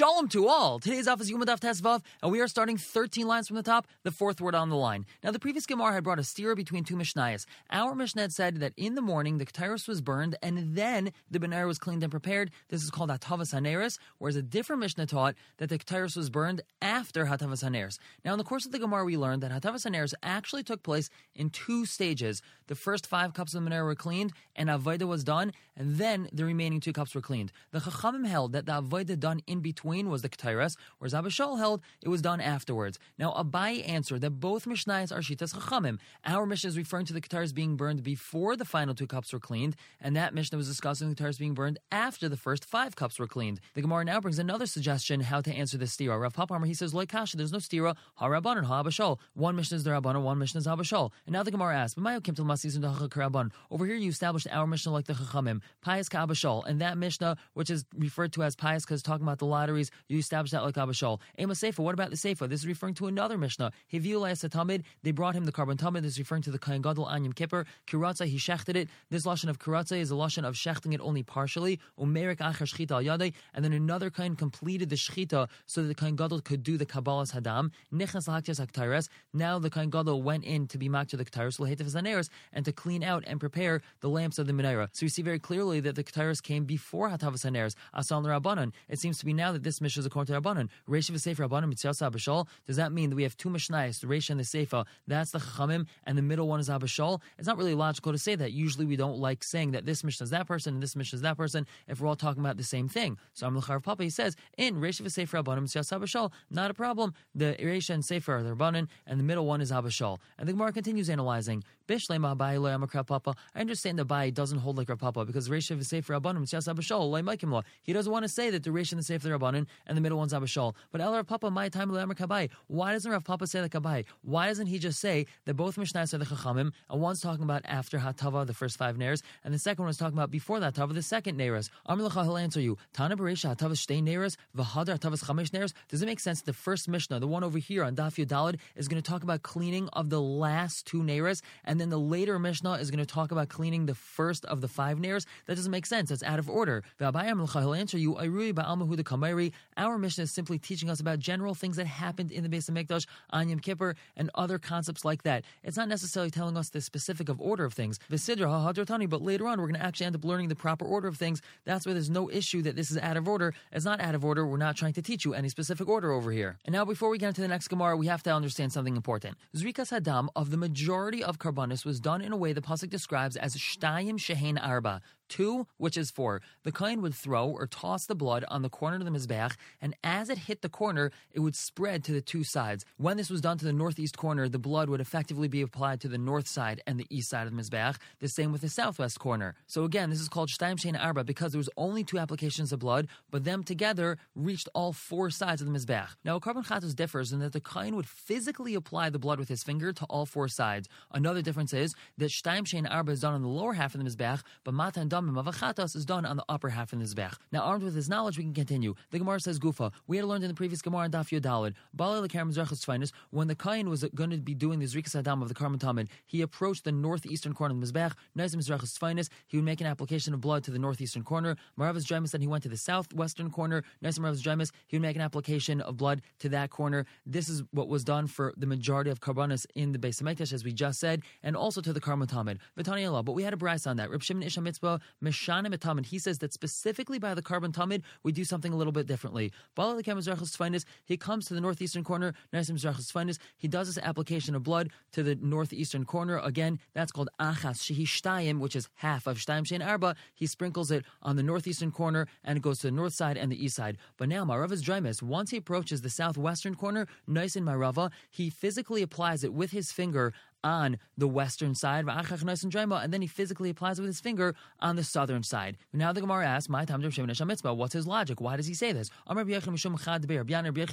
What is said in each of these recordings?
Shalom to all. Today's office is Yumadaf Tesvav, and we are starting 13 lines from the top, the fourth word on the line. Now, the previous Gemara had brought a stira between two Mishnayos. Our Mishnah said that in the morning the Ketairos was burned, and then the Benair was cleaned and prepared. This is called Hatavas Haneris, whereas a different Mishnah taught that the Ketairos was burned after Hatavas Haneris. Now, in the course of the Gemara, we learned that Hatavas Haneris actually took place in two stages. The first five cups of the Menorah were cleaned, and Avodah was done, and then the remaining two cups were cleaned. The Chachamim held that the Avodah done in between was the Ketairas, whereas Abba Shaul held it was done afterwards. Now, Abai answered that both Mishnayos are Shitas Chachamim. Our Mishnah is referring to the Ketairas being burned before the final two cups were cleaned, and that Mishnah was discussing the Ketairas being burned after the first five cups were cleaned. The Gemara now brings another suggestion how to answer this stira. Rav Papamar, he says, Loy Kasha, there's no stira, ha Rabbanon, ha Abba One Mishnah is the Rabbanon, one Mishnah is Abba And now the Gemara asks, over here you established our Mishnah like the Chachamim, Pious Ka Abba and that Mishnah, which is referred to as Pious because talking about the you established that like Abba Shaul. Ema Sefer, what about the Sefer? This is referring to another Mishnah. Hiviulai Satamid, they brought him the korban tamid. This is referring to the Kain Gadol Anyam Kippur. Kiratza, he shechted it. This lashon of kiratza is a lashon of shechting it only partially. Umerik Achar Shchita al Yadai, and then another kind completed the Shchita so that the Kain Gadol could do the Kabbalah's Hadam. Nichnas Lahaktias Haktaires. Now the Kain Gadol went in to be makta the Ketairos, Lahetif and to clean out and prepare the lamps of the Menorah. So we see very clearly that the Ketairos came before Hatavas Haneres, Asal Rabbanon. It seems to be now that this Mishnah is according to Rabbanon. Reish Sefer Rabbanon Mitzvah Abba Shaul. Does that mean that we have two Mishnayos, the Reish and the Sefer? That's the Chachamim, and the middle one is Abba Shaul. It's not really logical to say that. Usually we don't like saying that this Mishnah is that person and this Mishnah is that person if we're all talking about the same thing. So I'm lechar Papa he says in Reish Sefer Rabbanon Mitzvah Abba Shaul, not a problem. The Reish and Sefer are the Rabbanon, and the middle one is Abba Shaul. And the Gemara continues analyzing. Bishlema Abai. I understand the Bai doesn't hold like Rav Papa because of Sefer Rabbanim Mitzvah Abba Shaul like He doesn't want to say that the Reish is the Sefer Rabbanim and the middle one's Abba Shaul. But El Rav Papa my time Kabai. Why doesn't Rav Papa say the Kabai? Why doesn't he just say that both Mishnahs are the Chachamim and one's talking about after Hatava the first five Neiras and the second one is talking about before that Hatava the second Neiras? Amr he'll answer you. Tana Beresha Hatava Shtei Neiras V'Hadar Hatavas Chamesh Neiras. Does it make sense? The first Mishnah, the one over here on Daf Yudalid, is going to talk about cleaning of the last two Neiras, and then the later Mishnah is going to talk about cleaning the first of the five Neiras. That doesn't make sense. That's out of order. He'll answer you. Our Mishnah is simply teaching us about general things that happened in the base of Mikdash on Yom Kippur and other concepts like that. It's not necessarily telling us the specific of order of things. But later on we're going to actually end up learning the proper order of things. That's where there's no issue that this is out of order. It's not out of order. We're not trying to teach you any specific order over here. And now, before we get into the next Gemara, we have to understand something important. Zrikas Hadam of the majority of Was done in a way the Pasuk describes as Shtayim Shehain Arba, two, which is four. The Kohen would throw or toss the blood on the corner of the Mizbeach, and as it hit the corner, it would spread to the two sides. When this was done to the northeast corner, the blood would effectively be applied to the north side and the east side of the Mizbeach, the same with the southwest corner. So again, this is called Shtayim Shein Arba because there was only two applications of blood, but them together reached all four sides of the Mizbeach. Now, a korban chatos differs in that the Kohen would physically apply the blood with his finger to all four sides. Another difference is that Shtayim Shein Arba is done on the lower half of the Mizbeach, but Mata and of is done on the upper half of the zbech. Now, armed with his knowledge, we can continue. The Gemara says, Gufa, we had learned in the previous Gemara in Daf Yodalid, when the Kain was going to be doing the Zrikas Adam of the Korban Tamid, he approached the northeastern corner of the Mizbech, he would make an application of blood to the northeastern corner. Maravas Jaimus, then he went to the southwestern corner. Maravas Jaimus, he would make an application of blood to that corner. This is what was done for the majority of Karbanis in the base of Mekdash, as we just said, and also to the Korban Tamid. But we had a brace on that. Rib Shimon Ish HaMitzpah, Meshanim Tamid. He says that specifically by the korban Tamid, we do something a little bit differently. He comes to the northeastern corner, he does this application of blood to the northeastern corner. Again, that's called Achas Shehi Shtayim, which is half of Shtayim Shein Arba. He sprinkles it on the northeastern corner and it goes to the north side and the east side. But now Marava's Drymis, once he approaches the southwestern corner, nice in Marava, he physically applies it with his finger on the western side, and then he physically applies it with his finger on the southern side. Now the Gemara asks, "My time mitzvah. What's his logic? Why does he say this?" Amar Rabbi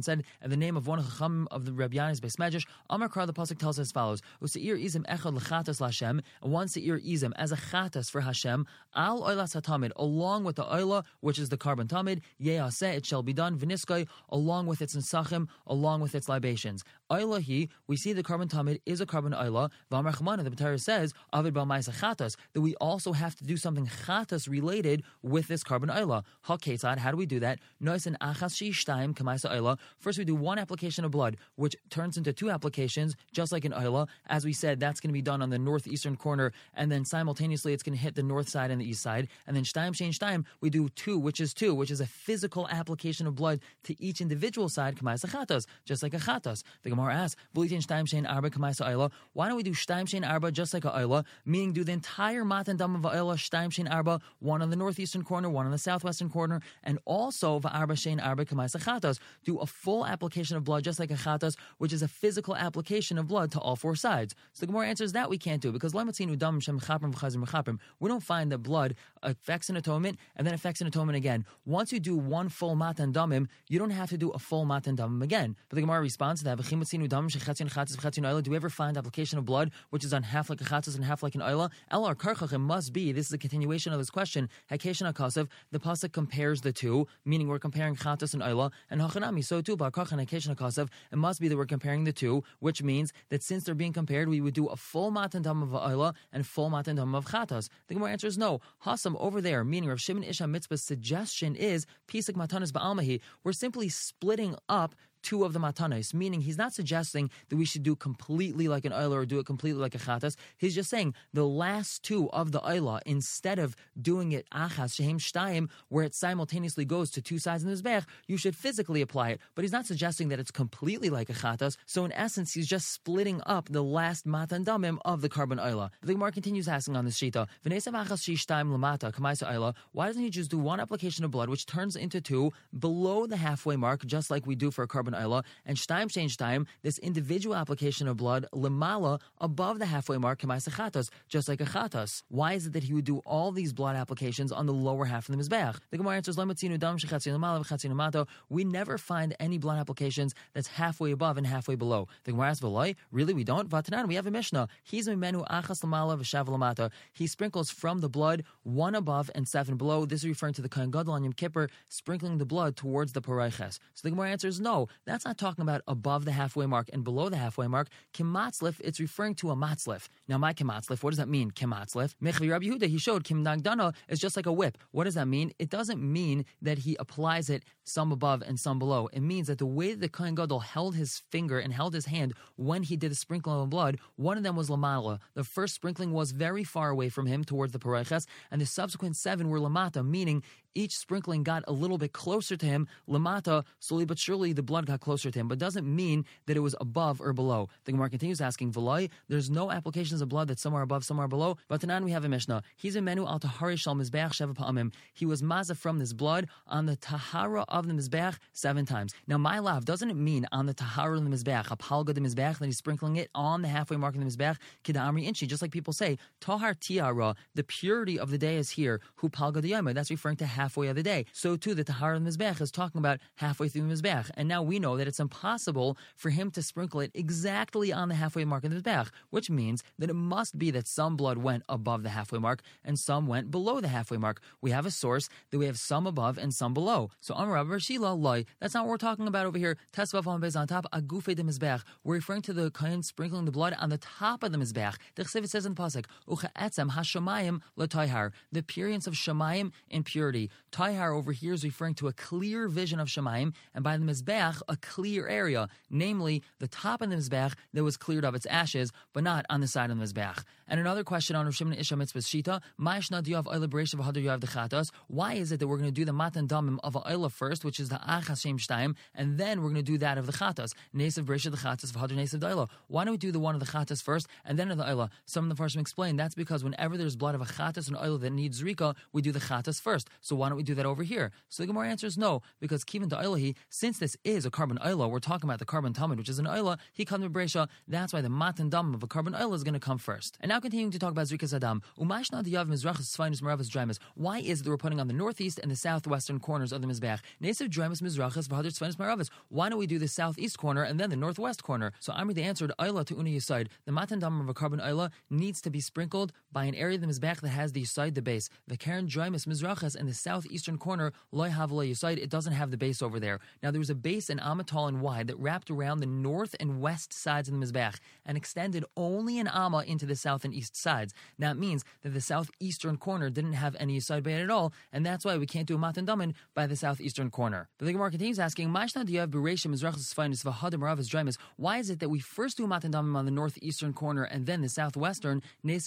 said, in the name of one of the of the Rabbi Yann's Beis Amar Kar the pasuk tells as follows: "Useir izim echad lechatas lashem, and one seir izim as a chatas for Hashem, al oilas hatamid, along with the oila, which is the korban tamid, yeyaseh, it shall be done, v'niskai, along with its nesachim, along with its libations. Oila he, we see the korban tamid is a korban Ayla. V'amar the Torah says, Avid Ba'maisa Chatas, that we also have to do something Chatas related with this korban Ayla. Ha how do we do that? Nois and Achas Shishtaim Kamaisa Ayla. First, we do one application of blood, which turns into two applications, just like an Ayla. As we said, that's going to be done on the northeastern corner, and then simultaneously it's going to hit the north side and the east side. And then Shtaim Shein Shtaim, we do two, which is two, which is a physical application of blood to each individual side, Kamaisa Chatas, just like a Chatas. The Gemara asks, Shein Arba Kamaisa Ayla. Why don't we do Shtaim Shein Arba just like a Ayla, meaning do the entire Matan Dam of Ayla, Shtaim Shein Arba, one on the northeastern corner, one on the southwestern corner, and also Va'arba Shein Arba Kamaisa Chatas, do a full application of blood just like a Chatas, which is a physical application of blood to all four sides. So the Gemara answers that we can't do because we don't find that blood affects an atonement and then affects an atonement again. Once you do one full matan damim, you don't have to do a full matan damim again. But the Gemara responds to that: Do we ever find application of blood which is on half like a chatas and half like an oila? El ar must be. This is a continuation of this question. Hakeshan akasav. The pasuk compares the two, meaning we're comparing chatas and oila, and hachanami. So too, ba'karchan hakeshan akasav. It must be that we're comparing the two, which means that since they're being compared, we would do a full matan damim of oila and full matan damim of chatas. The Gemara answers no. Hasam over there, meaning Rav Shimon Ish HaMitzpah's suggestion is Pisik Matanas Ba'almahi. We're simply splitting up two of the matanos, meaning he's not suggesting that we should do completely like an oila or do it completely like a chatas. He's just saying the last two of the oila, instead of doing it achas shehem shtayim, where it simultaneously goes to two sides of the mizbech, you should physically apply it. But he's not suggesting that it's completely like a chatas. So in essence, he's just splitting up the last matan damim of the korban oila. The Gemara continues asking on this shita, why doesn't he just do one application of blood, which turns into two below the halfway mark, just like we do for a korban And Shtaim Shein Shtaim, this individual application of blood, Lemala, above the halfway mark, Kemaisa Chatas, just like a Chatas. Why is it that he would do all these blood applications on the lower half of the Mizbech? The Gemara answers, Lemala, We never find any blood applications that's halfway above and halfway below. The Gemara asks, Veloy, really we don't? Vatanan, we have a Mishnah. He's a menu achas lamala v'shav. He sprinkles from the blood one above and seven below. This is referring to the Kohen Gadol on Yom Kippur, sprinkling the blood towards the parayches. So the Gemara answers, no, that's not talking about above the halfway mark and below the halfway mark. Kimatzlif, it's referring to a matzlif. Now, my kimatzlif, what does that mean, kimatzlif? Mechvi Rabbi Yehuda, he showed kim nagdana is just like a whip. What does that mean? It doesn't mean that he applies it some above and some below. It means that the way that the Kohen Gadol held his finger and held his hand when he did the sprinkling of blood, one of them was lamala. The first sprinkling was very far away from him towards the pareches, and the subsequent seven were lamata, meaning each sprinkling got a little bit closer to him. Lamata, slowly but surely, the blood got closer to him, but doesn't mean that it was above or below. The Gemara continues asking, V'loi, there's no applications of blood that's somewhere above, somewhere below. But Tanan, we have a Mishnah. He's a menu al tahari shal mizbeach sheva pa'amim. He was maza from this blood on the tahara of the mizbeach seven times. Now, my love, doesn't it mean on the tahara of the mizbeach, a palga the mizbeach, that he's sprinkling it on the halfway mark of the mizbeach, kidamri inchi, just like people say, tahar tiara, the purity of the day is here, hu palga That's referring to halfway of the day. So too, the Tahar of the Mizbech is talking about halfway through the Mizbech. And now we know that it's impossible for him to sprinkle it exactly on the halfway mark of the Mizbech, which means that it must be that some blood went above the halfway mark and some went below the halfway mark. We have a source that we have some above and some below. So Amar Shila loy. That's not what we're talking about over here. Tesvav on on top, agufe de Mizbech. We're referring to the kain sprinkling the blood on the top of the Mizbech. The Chesiv says in the Pasuk, Ucha etzem hashamayim The appearance of shamayim impurity. Taihar over here is referring to a clear vision of Shemaim, and by the Mizbeach, a clear area, namely the top of the Mizbeach that was cleared of its ashes, but not on the side of the Mizbeach. And another question on Rosh Shimon Ish HaMitzpah Shita, Ma'ishna? Why is it that we're going to do the Matan Damim of Oila first, which is the Achas Shem Shtaim, and then we're going to do that of the Chatas? Nesav Chatas, Hadar Nesav Daila. Why don't we do the one of the Chatas first, and then of the Oila? Some of the Farshim explain that's because whenever there's blood of a Chatas and Oila that needs Rika, we do the Chatas first. So why don't we do that over here? So the Gemara answers no, because Kivin to since this is a korban Eila, we're talking about the korban Talmud, which is an Eila, he comes with Bresha, that's why the Matan Dam of a korban Eila is going to come first. And now continuing to talk about Zrikas Adam, Umashna Diyav Mizrachas Svinus Maravas Drymas. Why is it that we're putting on the northeast and the southwestern corners of the Mizbeach? Nesav Drymas Mizrachas Vahadr Svinus Maravas. Why don't we do the southeast corner and then the northwest corner? So Amri the answered Eila to Uni Yisaid. The Matan Dam of a carbon Eila needs to be sprinkled by an area of the Mizbeach that has the side, the base. The Karen Drymas Mizrachas and the southeastern corner, it doesn't have the base over there. Now there was a base an amma tall and wide that wrapped around the north and west sides of the mizbech and extended only an amma into the south and east sides. That means that the southeastern corner didn't have any yisaid bay at all, and that's why we can't do matan damin by the southeastern corner. The Gemara continues asking, why is it that we first do matan damin on the northeastern corner and then the southwestern? We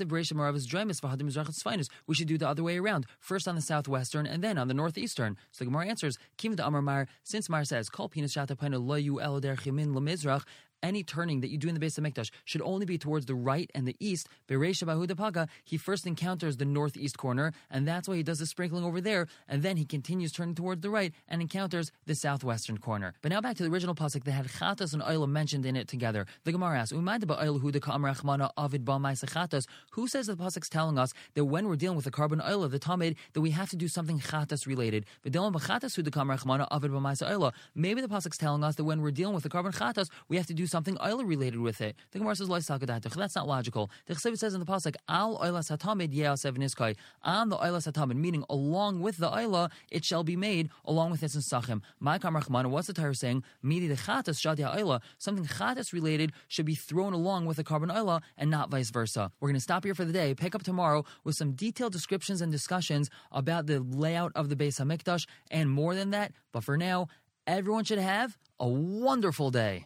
should do the other way around. First on the southwestern and then on the northeastern. So the Gemara answers, Kim Amar Mar, since Mar says, Kol pinas shata lo yu el der chimin lemizrach, any turning that you do in the base of Mikdash should only be towards the right and the east. Beresha Paga, he first encounters the northeast corner, and that's why he does the sprinkling over there, and then he continues turning towards the right and encounters the southwestern corner. But now back to the original pasuk that had chatas and oil mentioned in it together. The Gemara asks, Who says the pasuk's telling us that when we're dealing with the korban oil of the tamid, that we have to do something chatas related? Maybe the pasuk's telling us that when we're dealing with the korban chatas, we have to do something oil related with it. The Gemara says, Lois That's not logical. The Chesiv says in the Pasuk, Al oilas hatamid yeasev. On the oilas hatamid, meaning along with the oila, it shall be made along with its nesachim. My kamrachmana, what's the Torah saying? Midi the chatas shadia oila. Something chatas related should be thrown along with the korban oila and not vice versa. We're going to stop here for the day, pick up tomorrow with some detailed descriptions and discussions about the layout of the Beis Hamikdash and more than that. But for now, everyone should have a wonderful day.